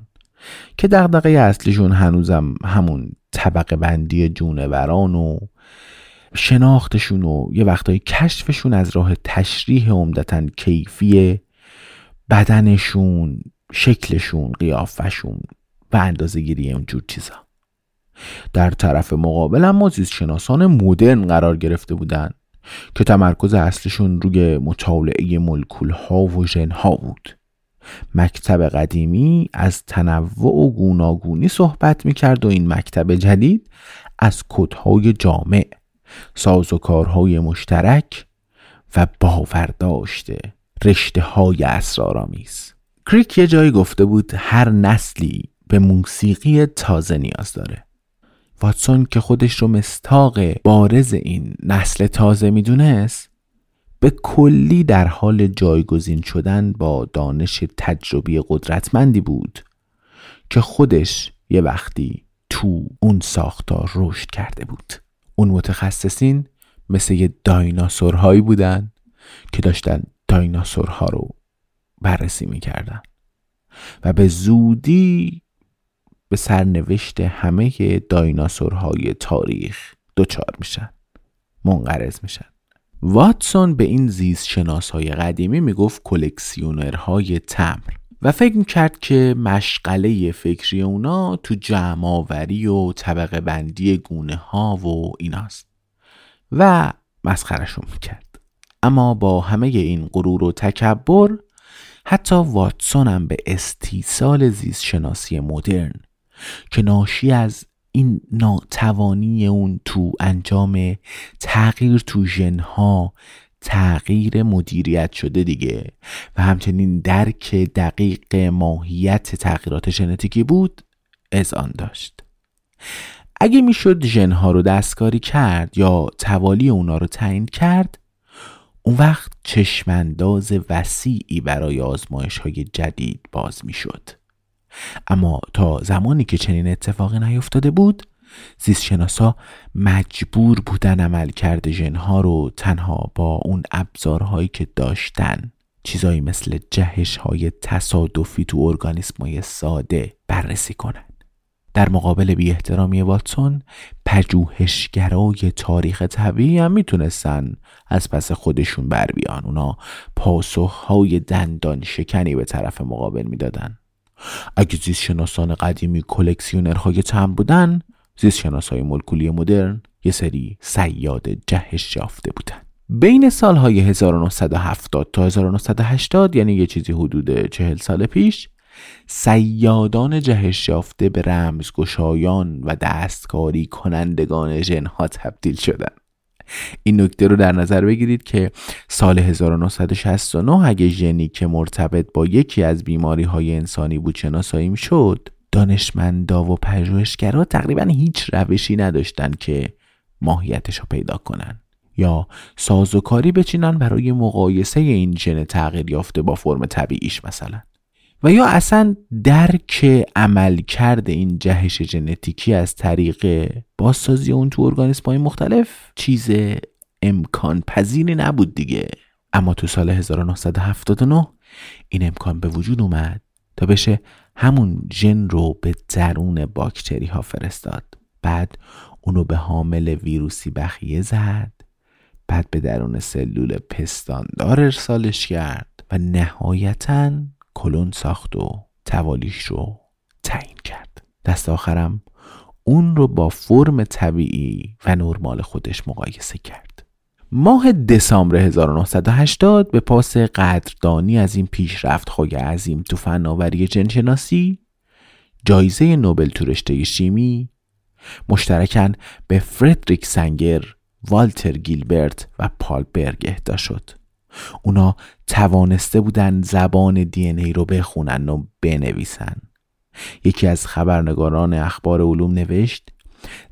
که دغدغه اصلیشون هنوزم همون طبقه بندی جونوران و شناختشون و یه وقتایی کشفشون از راه تشریح عمدتا کیفی بدنشون شکلشون قیافشون و اندازه گیری اونجور چیزا. در طرف مقابل اما زیست شناسان مدرن قرار گرفته بودن که تمرکز اصلشون روی مطالعه ملکول ها و ژن ها بود. مکتب قدیمی از تنوع و گوناگونی صحبت می‌کرد و این مکتب جدید از کدهای جامع سازوکارهای مشترک و باور داشته رشته های اسرارآمیز. کریک یه جایی گفته بود هر نسلی به موسیقی تازه نیاز داره. واتسون که خودش رو مستاق بارز این نسل تازه می‌دونست به کلی در حال جایگزین شدن با دانش تجربی قدرتمندی بود که خودش یه وقتی تو اون ساختار رشد کرده بود. اون متخصصین مثل یه دایناسورهایی بودن که داشتن دایناسورها رو بررسی می‌کردن. و به زودی به سرنوشت همه دایناسورهای تاریخ دچار میشن منقرض میشن. واتسون به این زیست شناسهای قدیمی می‌گفت کلکسیونرهای تمر و فکر می‌کرد که مشغله فکری اونا تو جمعآوری و طبقه بندی گونه ها و ایناست و مسخرشون می‌کرد. اما با همه این غرور و تکبر حتی واتسون هم به استیصال زیست شناسی مدرن که ناشی از این ناتوانی اون تو انجام تغییر تو ژنها تغییر مدیریت شده دیگه و همچنین درک دقیق ماهیت تغییرات ژنتیکی بود از آن داشت اگه می‌شد ژنها رو دستکاری کرد یا توالی اونا رو تعیین کرد اون وقت چشمانداز وسیعی برای آزمایش های جدید باز می‌شد. اما تا زمانی که چنین اتفاقی نیفتاده بود زیستشناسا مجبور بودن عمل کرده ژنها رو تنها با اون ابزارهایی که داشتن چیزایی مثل جهش های تصادفی تو ارگانیسم های ساده بررسی کنن. در مقابل بی احترامی واتسون پژوهشگرای تاریخ طبیعی هم می‌تونستن از پس خودشون بر بیان. اونا پاسخهای دندان شکنی به طرف مقابل می‌دادن. اگه زیست شناسان قدیمی کلکسیونرهای تم بودن زیست شناسای ملکولی مدرن یه سری سیاد جهش یافته بودن. بین سالهای 1970 تا 1980 یعنی یه چیزی حدود چهل سال پیش سیادان جهش یافته به رمزگشایان و دستکاری کنندگان ژنها تبدیل شدن. این نکته رو در نظر بگیرید که سال 1969 اگه ژنی که مرتبط با یکی از بیماری های انسانی بود شناسایی شد دانشمندا و پژوهشگرا تقریبا هیچ روشی نداشتن که ماهیتش رو پیدا کنن یا سازوکاری بچینن برای مقایسه این ژن تغییر یافته با فرم طبیعیش مثلا. و یا اصلا درک عمل کرده این جهش ژنتیکی از طریق بازسازی اون تو ارگانیسم های مختلف چیز امکان پذیری نبود دیگه. اما تو سال 1979 این امکان به وجود اومد تا بشه همون ژن رو به درون باکتری ها فرستاد. بعد اونو به حامل ویروسی بخیه زد. بعد به درون سلول پستاندار ارسالش کرد و نهایتاً کلون ساخت و توالیش رو تعیین کرد دست آخرم اون رو با فرم طبیعی و نرمال خودش مقایسه کرد ماه دسامبر 1980 به پاس قدردانی از این پیشرفت خوی عظیم تو فناوری جنشناسی جایزه نوبل تو رشته شیمی مشترکن به فردریک سنگر، والتر گیلبرت و پال برگ اهدا شد. اونا توانسته بودن زبان دی ای رو بخونن و بنویسن. یکی از خبرنگاران اخبار علوم نوشت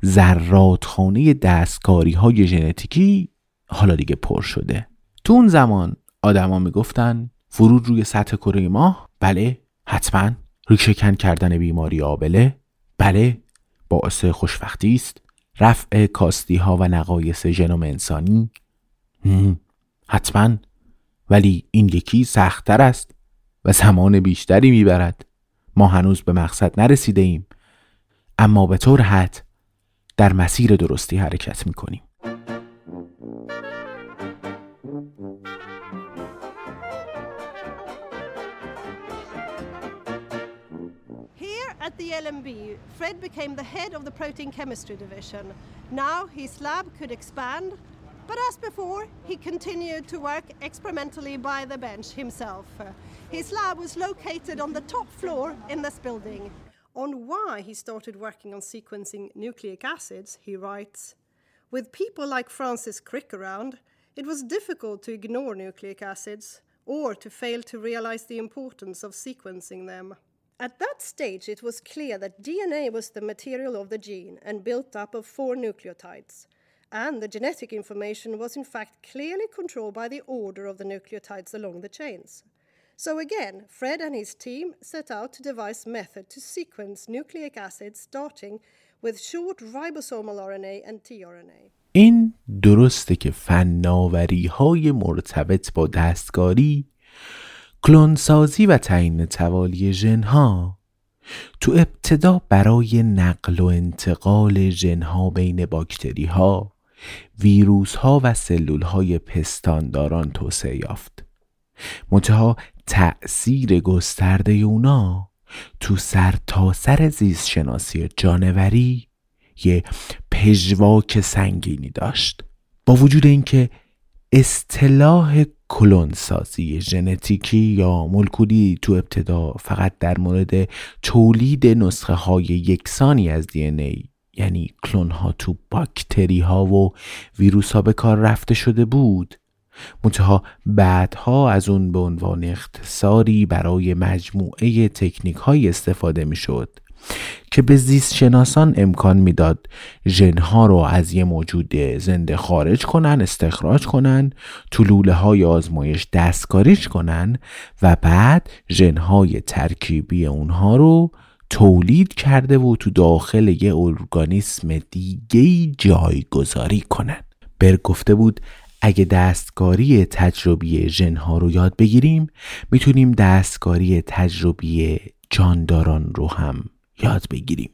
زراتخانه دستکاری های ژنتیکی حالا دیگه پر شده تو اون زمان آدما می‌گفتن فرود روی سطح کره ماه بله حتما ریشهکن کردن بیماری آبله بله باعث خوشبختی است رفع کاستی ها و نقایص ژنوم انسانی حتما ولی این یکی سختتر است و زمان بیشتری می‌برد. ما هنوز به مقصد نرسیده ایم اما به طور حد در مسیر درستی حرکت می‌کنیم. At the LMB, Fred became the head of the protein chemistry division. Now his lab could expand, but as before, he continued to work experimentally by the bench himself. His lab was located on the top floor in this building. On why he started working on sequencing nucleic acids, he writes With people like Francis Crick around, it was difficult to ignore nucleic acids or to fail to realize the importance of sequencing them. At that stage, it was clear that DNA was the material of the gene and built up of four nucleotides. And the genetic information was in fact clearly controlled by the order of the nucleotides along the chains. So again, Fred and his team set out to devise method to sequence nucleic acids starting with short ribosomal RNA and tRNA. این درسته که فناوری های مرتبط با دستکاری کلونسازی و تعیین توالی ژنها تو ابتدا برای نقل و انتقال ژنها بین باکتری ها ویروس ها و سلول های پستانداران توسعه یافت. منتها تأثیر گسترده اونا تو سر تا سر زیست شناسی جانوری یه پژواک سنگینی داشت. با وجود اینکه اصطلاح کلونسازی ژنتیکی یا مولکولی تو ابتدا فقط در مورد تولید نسخه های یکسانی از دی یعنی کلون ها تو باکتری ها و ویروس ها به کار رفته شده بود. منتها بعدها از اون به عنوان اختصاری برای مجموعه تکنیک های استفاده می شد که به زیست شناسان امکان می‌داد ژنها رو از یه موجود زنده خارج کنن استخراج کنن تو لوله های آزمایش دستکاریش کنن و بعد ژنهای ترکیبی اونها رو تولید کرده و تو داخل یه ارگانیسم دیگه جایگذاری کنن. بر گفته بود اگه دستکاری تجربی ژنها رو یاد بگیریم می‌تونیم دستکاری تجربی جانداران رو هم یاد بگیریم.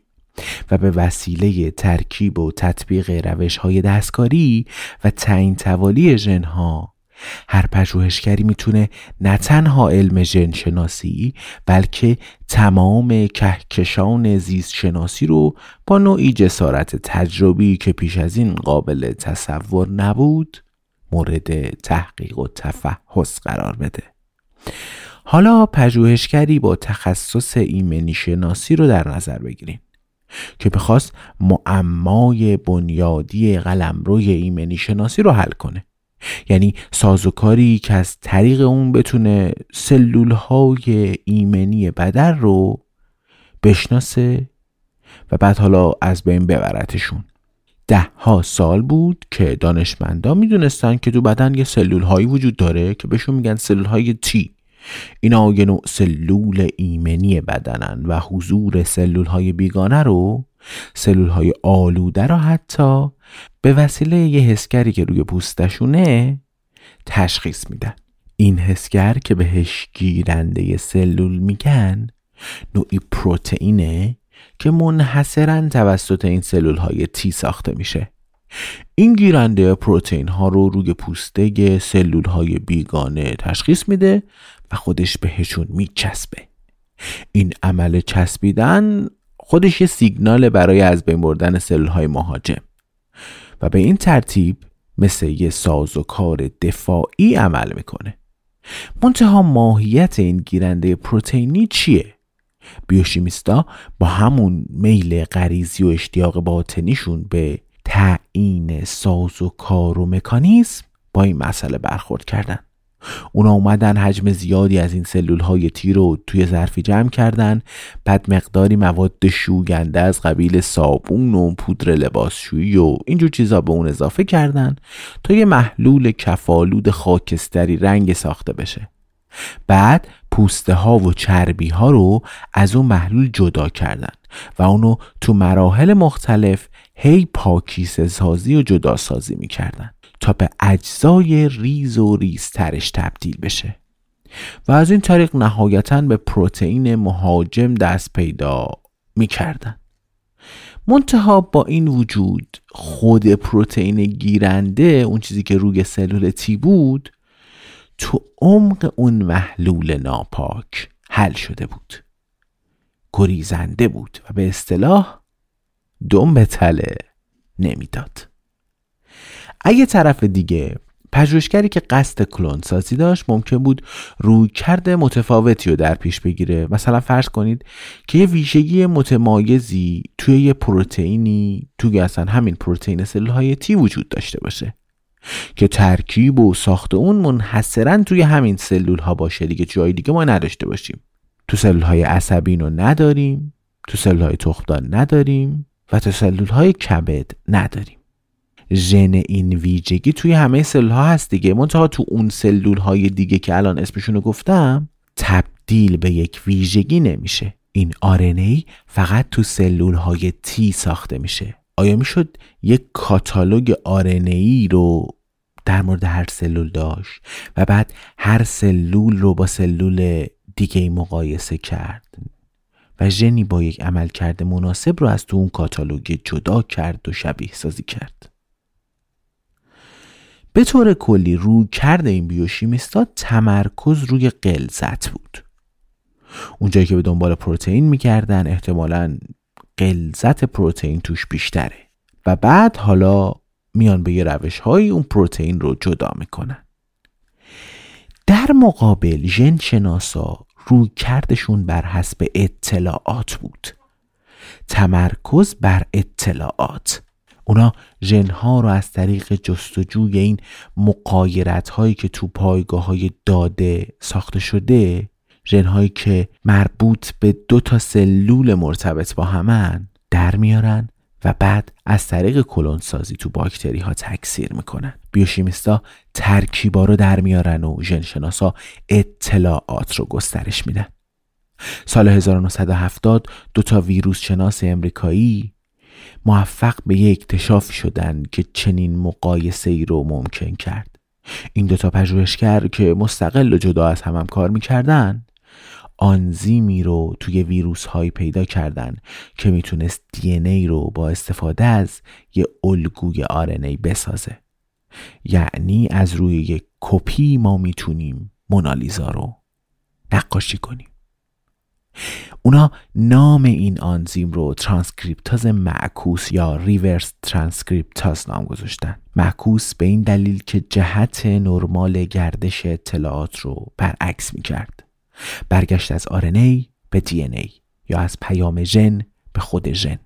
و به وسیله ترکیب و تطبیق روش های دستکاری و تعیین توالی ژنها هر پژوهشگری می‌تونه نه تنها علم ژن شناسی بلکه تمام کهکشان زیست شناسی رو با نوعی جسارت تجربی که پیش از این قابل تصور نبود مورد تحقیق و تفحص قرار بده. حالا پژوهشگری با تخصص ایمنی شناسی رو در نظر بگیریم که بخواست معمای بنیادی قلمروی ایمنی شناسی رو حل کنه. یعنی سازوکاری که از طریق اون بتونه سلول های ایمنی بدن رو بشناسه و بعد حالا از بین ببرتشون. ده ها سال بود که دانشمندان می‌دونستن که تو بدن یه سلول هایی وجود داره که بهشون میگن سلول های تی اینا یه نوع سلول ایمنی بدنن و حضور سلول های بیگانه رو سلول های آلوده رو حتی به وسیله یه حسگری که روی پوستشونه تشخیص میدن. این حسگر که بهش گیرنده سلول میگن نوعی پروتئینه که منحصرا توسط این سلول های تی ساخته میشه. این گیرنده پروتئین ها رو روی پوسته سلول های بیگانه تشخیص میده و خودش بهشون میچسبه. این عمل چسبیدن خودش یه سیگنال برای از بین بردن سلول های مهاجم. و به این ترتیب مثل یه ساز و کار دفاعی عمل می‌کنه منتها ماهیت این گیرنده پروتئینی چیه؟ بیوشیمیستا با همون میل غریزی و اشتیاق باطنیشون به تعیین ساز و کار و مکانیزم با این مسئله برخورد کردن اونا اومدن حجم زیادی از این سلول های تی رو توی ظرفی جمع کردن. بعد مقداری مواد شوگنده از قبیل صابون و پودر لباسشویی و اینجور چیزا به اون اضافه کردن تا یه محلول کفالود خاکستری رنگ ساخته بشه. بعد پوسته ها و چربی ها رو از اون محلول جدا کردن و اونو تو مراحل مختلف هی پاکیسه سازی و جدا سازی می‌کردن. تا به اجزای ریز و ریزترش تبدیل بشه. و از این طریق نهایتا به پروتئین مهاجم دست پیدا می‌کردن. منتها با این وجود خود پروتئین گیرنده اون چیزی که روی سلول تی بود تو عمق اون محلول ناپاک حل شده بود. گریزنده بود و به اصطلاح دم به تله نمی‌داد. اگه طرف دیگه پژوهشگری که قصد کلون سازی داشت ممکن بود روی کرده متفاوتی رو در پیش بگیره. مثلا فرض کنید که یه ویژگی متمایزی توی یه پروتئینی توی اصلا همین پروتئین سلول تی وجود داشته باشه که ترکیب و ساخت اون منحصرا توی همین سلول ها باشه. دیگه جای دیگه ما نداشته باشیم. تو سلول های عصبی رو نداریم تو سلول های تخمدان نداریم و تو سلول های کبد نداریم. ژن این ویژگی توی همه سلول ها هست دیگه. منتها تو اون سلول های دیگه که الان اسمشون رو گفتم تبدیل به یک ویژگی نمیشه. این RNA فقط تو سلول های تی ساخته میشه. آیا می‌شد یک کاتالوگ ای رو در مورد هر سلول داشت و بعد هر سلول رو با سلول دیگه مقایسه کرد و ژنی با یک عمل کرده مناسب رو از تو اون کاتالوگ جدا کرد و شبیه سازی کرد؟ به طور کلی روی کرده این بیوشیمیستا تمرکز روی قلزت بود. اونجایی که به دنبال پروتئین می‌کردن احتمالا قلزت پروتئین توش بیشتره و بعد حالا میان به یه روش های اون پروتئین رو جدا می‌کنن. در مقابل ژن شناسا روی کردشون بر حسب اطلاعات بود. تمرکز بر اطلاعات. اونا ژنها رو از طریق جستجوی این مقایرت هایی که تو پایگاه های داده ساخته شده ژنهایی که مربوط به دو تا سلول مرتبط با همن در میارن و بعد از طریق کلون سازی تو باکتری ها تکثیر می‌کنن. بیوشیمیستا ترکیبا رو در میارن و ژنشناسا اطلاعات رو گسترش میدن. سال 1970 دو تا ویروس شناس امریکایی موفق به یک اکتشاف شدن که چنین مقایسه ای رو ممکن کرد. این دوتا پژوهشگر که مستقل و جدا از هم, هم کار می‌کردن آنزیمی رو توی ویروس های پیدا کردن که می‌تونست دی ای رو با استفاده از یه الگوی آرنی بسازه. یعنی از روی یک کپی ما می‌تونیم مونالیزا رو نقاشی کنیم. اونا نام این آنزیم رو ترانسکریپتاز معکوس یا ریورس ترانسکریپتاز نام گذاشتن. معکوس به این دلیل که جهت نرمال گردش اطلاعات رو برعکس می‌کرد. برگشت از RNA به DNA یا از پیام ژن به خود ژن.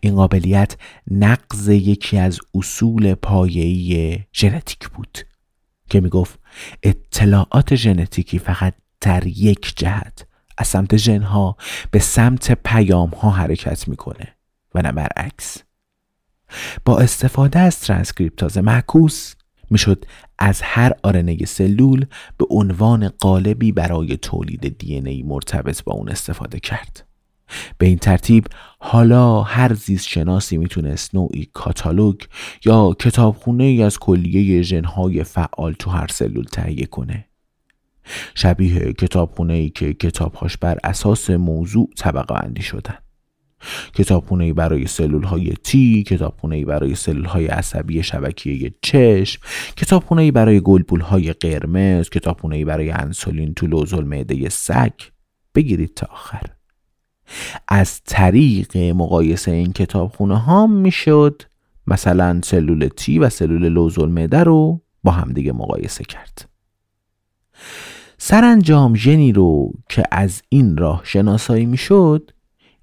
این قابلیت نقض یکی از اصول پایه‌ای ژنتیک بود که می‌گفت اطلاعات ژنتیکی فقط در یک جهت از سمت ژنها به سمت پیام ها حرکت می‌کنه. و نه برعکس. با استفاده از ترانسکریپتاز معکوس می‌شد از هر آرنه سلول به عنوان قالبی برای تولید دی ای مرتبط با اون استفاده کرد. به این ترتیب حالا هر زیست شناسی می‌تونست نوعی کاتالوگ یا کتابخونه ای از کلیه ژنهای فعال تو هر سلول تهیه کنه. شبیه کتابخونه ای که کتابهاش بر اساس موضوع طبقه اندی شدن. کتابخونه ای برای سلول های تی کتابخونه ای برای سلول های عصبی شبکیه چشم کتابخونه ای برای گلبول های قرمز کتابخونه ای برای انسولین تو لوزل معده سگ. بگیرید تا آخر. از طریق مقایسه این کتابخونه ها می‌شد مثلا سلول تی و سلول لوزول رو با همدیگه مقایسه کرد. سرانجام ژنی رو که از این راه شناسایی می‌شد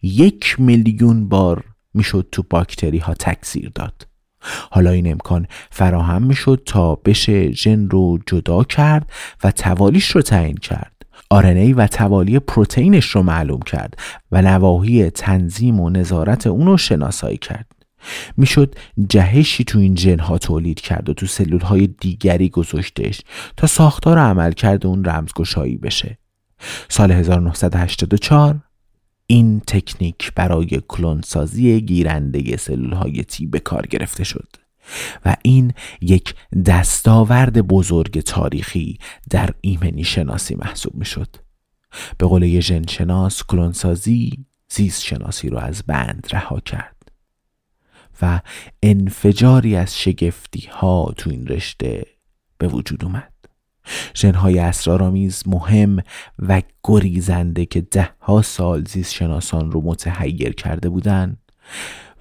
یک میلیون بار می‌شد تو باکتری ها تکثیر داد. حالا این امکان فراهم می‌شد تا بشه ژن رو جدا کرد و توالیش رو تعیین کرد. آرنی و توالی پروتئینش رو معلوم کرد و نواحی تنظیم و نظارت اون رو شناسایی کرد. می‌شد جهشی تو این جن ها تولید کرد و تو سلول های دیگری گذاشتش تا ساختار عمل کرده اون رمزگشایی بشه. سال 1984 این تکنیک برای کلونسازی گیرنده سلول های تی به کار گرفته شد و این یک دستاورد بزرگ تاریخی در ایمنی شناسی محسوب می شد به قول یه ژنشناس کلونسازی زیست شناسی رو از بند رها کرد. و انفجاری از شگفتی ها تو این رشته به وجود اومد. ژنهای اسرارآمیز مهم و گریزنده که ده ها سال زیست شناسان رو متحیر کرده بودن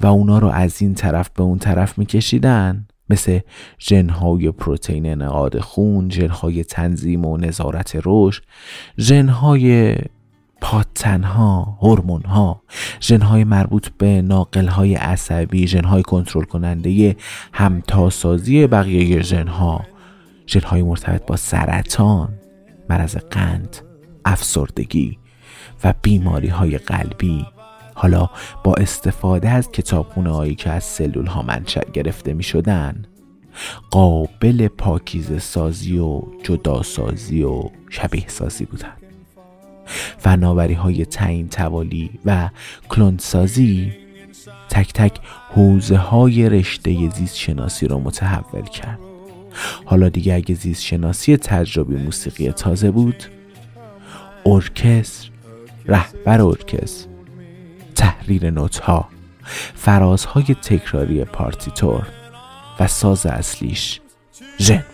و اونا رو از این طرف به اون طرف میکشیدن مثل ژنهای پروتئین انعقاد خون ژنهای تنظیم و نظارت رشد ژنهای پاتنها هورمونها ژنهای مربوط به ناقلهای عصبی ژنهای کنترل کننده همتاسازی بقیه ژنها ژنهای مرتبط با سرطان مرض قند افسردگی و بیماری های قلبی. حالا با استفاده از کتابخونه هایی که از سلول ها منشأ گرفته می شدن قابل پاکیز سازی و جدا سازی و شبیه سازی بودند فناوری های تعیین توالی و کلون سازی تک تک حوزه های رشته زیست شناسی را متحول کرد. حالا دیگه اگه زیست شناسی تجربی موسیقی تازه بود ارکستر رهبر ارکستر تحریر نوت ها فرازهای تکراری پارتیتور و ساز اصلیش ژن.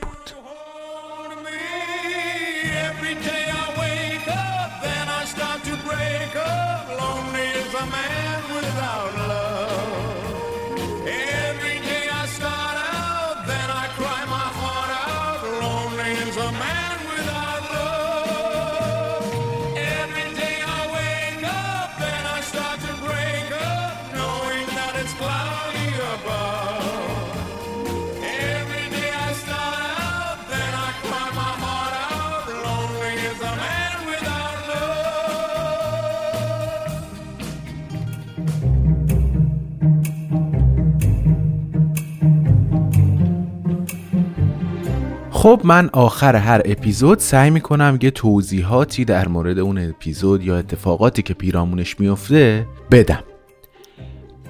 خب من آخر هر اپیزود سعی می‌کنم یه توضیحاتی در مورد اون اپیزود یا اتفاقاتی که پیرامونش میفته بدم.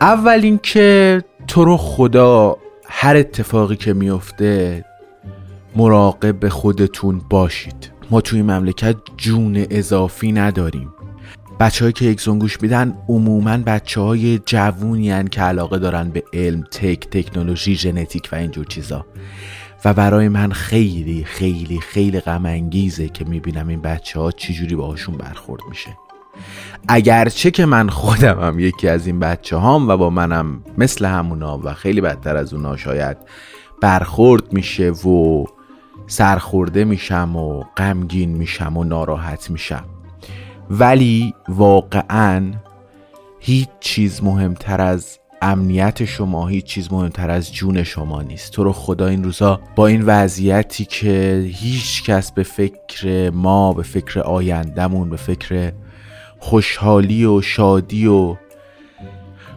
اول اینکه تو رو خدا هر اتفاقی که میفته مراقب خودتون باشید. ما توی مملکت جون اضافی نداریم. بچه که یک زنگوش میدن عموما بچه های جوونی که علاقه دارن به علم تک تکنولوژی ژنتیک و اینجور چیزا. و برای من خیلی خیلی خیلی غم انگیزه که می‌بینم این بچه ها چجوری باهاشون برخورد میشه. اگرچه که من خودم هم یکی از این بچه هام و با منم مثل همونا و خیلی بدتر از اونا شاید برخورد میشه و سرخورده میشم و غمگین میشم و ناراحت میشم. ولی واقعا هیچ چیز مهمتر از امنیت شما هیچ چیز مهمتر از جون شما نیست. تو رو خدا این روزا با این وضعیتی که هیچ کس به فکر ما به فکر آیندهمون به فکر خوشحالی و شادی و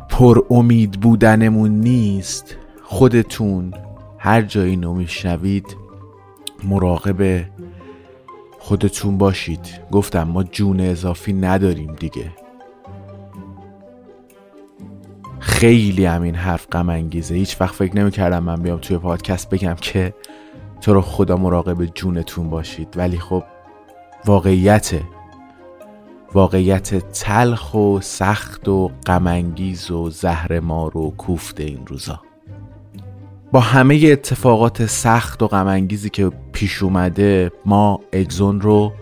پر امید بودنمون نیست. خودتون هر جایی اینو میشنوید مراقب خودتون باشید. گفتم ما جون اضافی نداریم دیگه. خیلی همین حرف غم انگیزه. هیچ وقت فکر نمی‌کردم من بیام توی پادکست بگم که تو رو خدا مراقب جونتون باشید. ولی خب واقعیت واقعیت تلخ و سخت و غمانگیز و زهر ما رو کوفته این روزا. با همه اتفاقات سخت و غمانگیزی که پیش اومده ما اگزون رو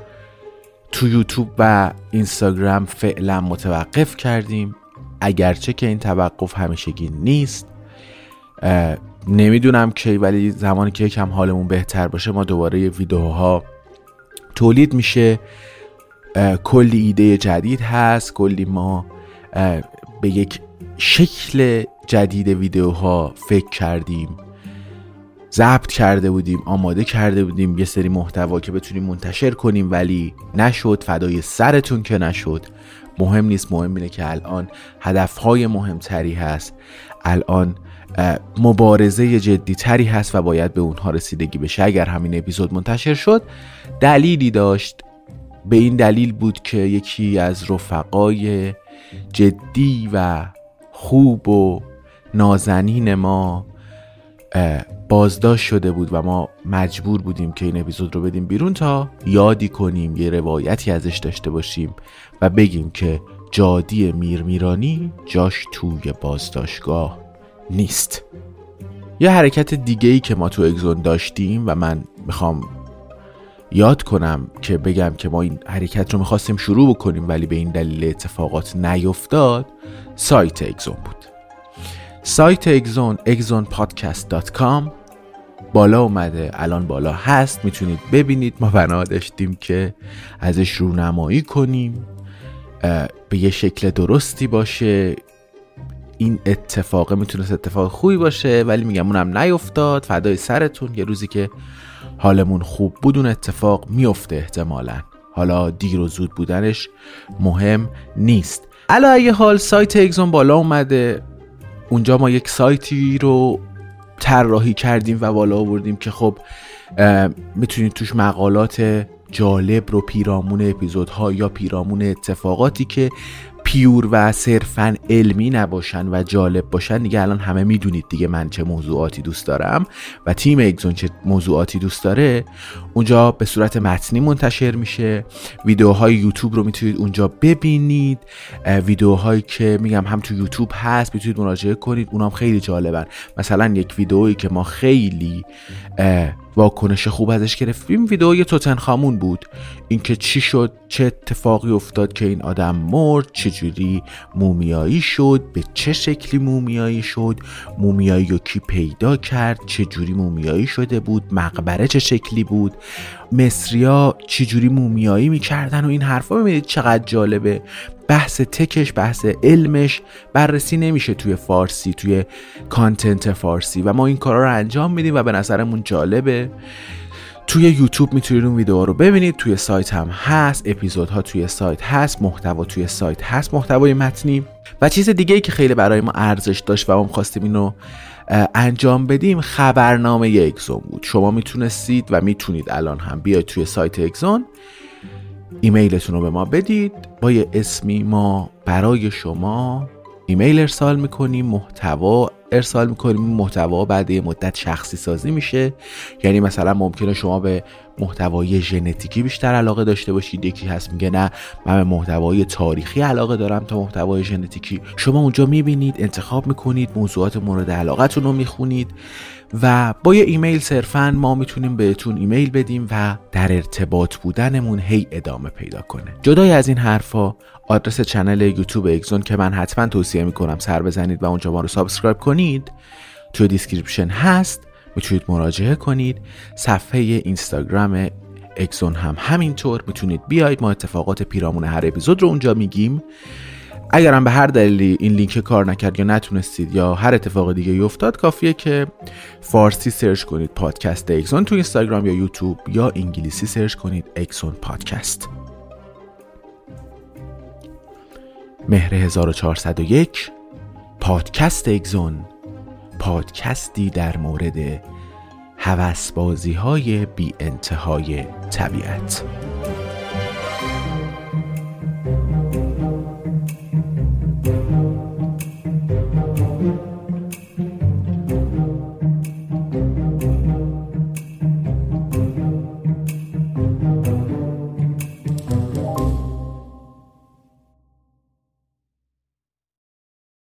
تو یوتیوب و اینستاگرام فعلا متوقف کردیم. اگرچه که این توقف همیشگی نیست نمی‌دونم کی ولی زمانی که یکم حالمون بهتر باشه ما دوباره ویدیوها تولید میشه. کلی ایده جدید هست کلی ما به یک شکل جدید ویدیوها فکر کردیم ضبط کرده بودیم آماده کرده بودیم یه سری محتوا که بتونیم منتشر کنیم ولی نشد فدای سرتون که نشد. مهم نیست مهم اینه که الان هدفهای مهمتری هست. الان مبارزه جدی تری هست و باید به اونها رسیدگی بشه. اگر همین اپیزود منتشر شد دلیلی داشت. به این دلیل بود که یکی از رفقای جدی و خوب و نازنین ما بازداشت شده بود و ما مجبور بودیم که این اپیزود رو بدیم بیرون تا یادی کنیم یه روایتی ازش داشته باشیم. و بگیم که جادی میرمیرانی جاش توی بازداشتگاه نیست. یه حرکت دیگه ای که ما تو اگزون داشتیم و من می‌خوام یاد کنم که بگم که ما این حرکت رو می‌خواستیم شروع بکنیم ولی به این دلیل اتفاقات نیفتاد سایت اگزون بود. سایت اگزون exonpodcast.com بالا اومده الان بالا هست می‌تونید ببینید. ما بنا داشتیم که ازش رونمایی کنیم. به یه شکل درستی باشه. این اتفاق می‌تونست اتفاق خوبی باشه ولی میگم اونم نیفتاد. فدای سرتون. یه روزی که حالمون خوب بود اون اتفاق میفته احتمالا. حالا دیر و زود بودنش مهم نیست. علا حال سایت اگزون بالا اومده اونجا ما یک سایتی رو طراحی کردیم و بالا آوردیم که خب می‌تونید توش مقالات جالب رو پیرامون اپیزودها یا پیرامون اتفاقاتی که پیور و صرفا علمی نباشن و جالب باشن دیگه الان همه می‌دونید دیگه من چه موضوعاتی دوست دارم و تیم اگزون چه موضوعاتی دوست داره. اونجا به صورت متنی منتشر میشه. ویدیوهای یوتیوب رو می‌تونید اونجا ببینید. ویدیوهایی که میگم هم تو یوتیوب هست می‌تونید مراجعه کنید. اونام خیلی جالبن. مثلا یک ویدئویی که ما خیلی واکنش خوب ازش گرفتیم ویدئوی توتنخامون بود. اینکه چی شد چه اتفاقی افتاد که این آدم مرد چجوری مومیایی شد به چه شکلی مومیایی شد مومیایی رو کی پیدا کرد چجوری مومیایی شده بود مقبره چه شکلی بود. مصریا چجوری مومیایی می‌کردن و این حرفا؟ ببینید چقدر جالبه. بحث تکش بحث علمش بررسی نمیشه توی فارسی توی کانتنت فارسی و ما این کارا رو انجام میدیم و به نظرمون جالبه. توی یوتیوب می‌تونید اون ویدیو رو ببینید. توی سایت هم هست اپیزودها توی سایت هست محتوا توی سایت هست محتوای متنی. و چیز دیگه ای که خیلی برای ما ارزش داشت و ما خواستیم اینو انجام بدیم خبرنامه اکزون بود. شما می‌تونستید و می‌تونید الان هم بیاید توی سایت اکزون ایمیلتون رو به ما بدید. با یه اسمی ما برای شما ایمیل ارسال می‌کنیم محتوا ارسال می‌کنیم. محتوا بعد یه مدت شخصی سازی میشه. یعنی مثلا ممکنه شما به محتوای ژنتیکی بیشتر علاقه داشته باشید. یکی هست میگه نه من به محتوای تاریخی علاقه دارم تا محتوای ژنتیکی. شما اونجا می‌بینید انتخاب می‌کنید موضوعات مورد علاقتون رو می‌خونید و با یه ایمیل صرفا ما می‌تونیم بهتون ایمیل بدیم و در ارتباط بودنمون هی ادامه پیدا کنه. جدای از این حرفا آدرس channel یوتیوب اگزون که من حتما توصیه می‌کنم سر بزنید و اونجا ما رو subscribe کنید تو description هست. می‌تونید مراجعه کنید. صفحه اینستاگرام اگزون هم همینطور. می‌تونید بیاید. ما اتفاقات پیرامون هر اپیزود رو اونجا میگیم. اگرم به هر دلیلی این لینک کار نکرد یا نتونستید یا هر اتفاق دیگه افتاد کافیه که فارسی سرچ کنید پادکست اگزون تو اینستاگرام یا یوتیوب یا انگلیسی سرچ کنید اگزون پادکست. مهر 1401 پادکست اگزون پادکستی در مورد هوسبازی های بی انتهای طبیعت.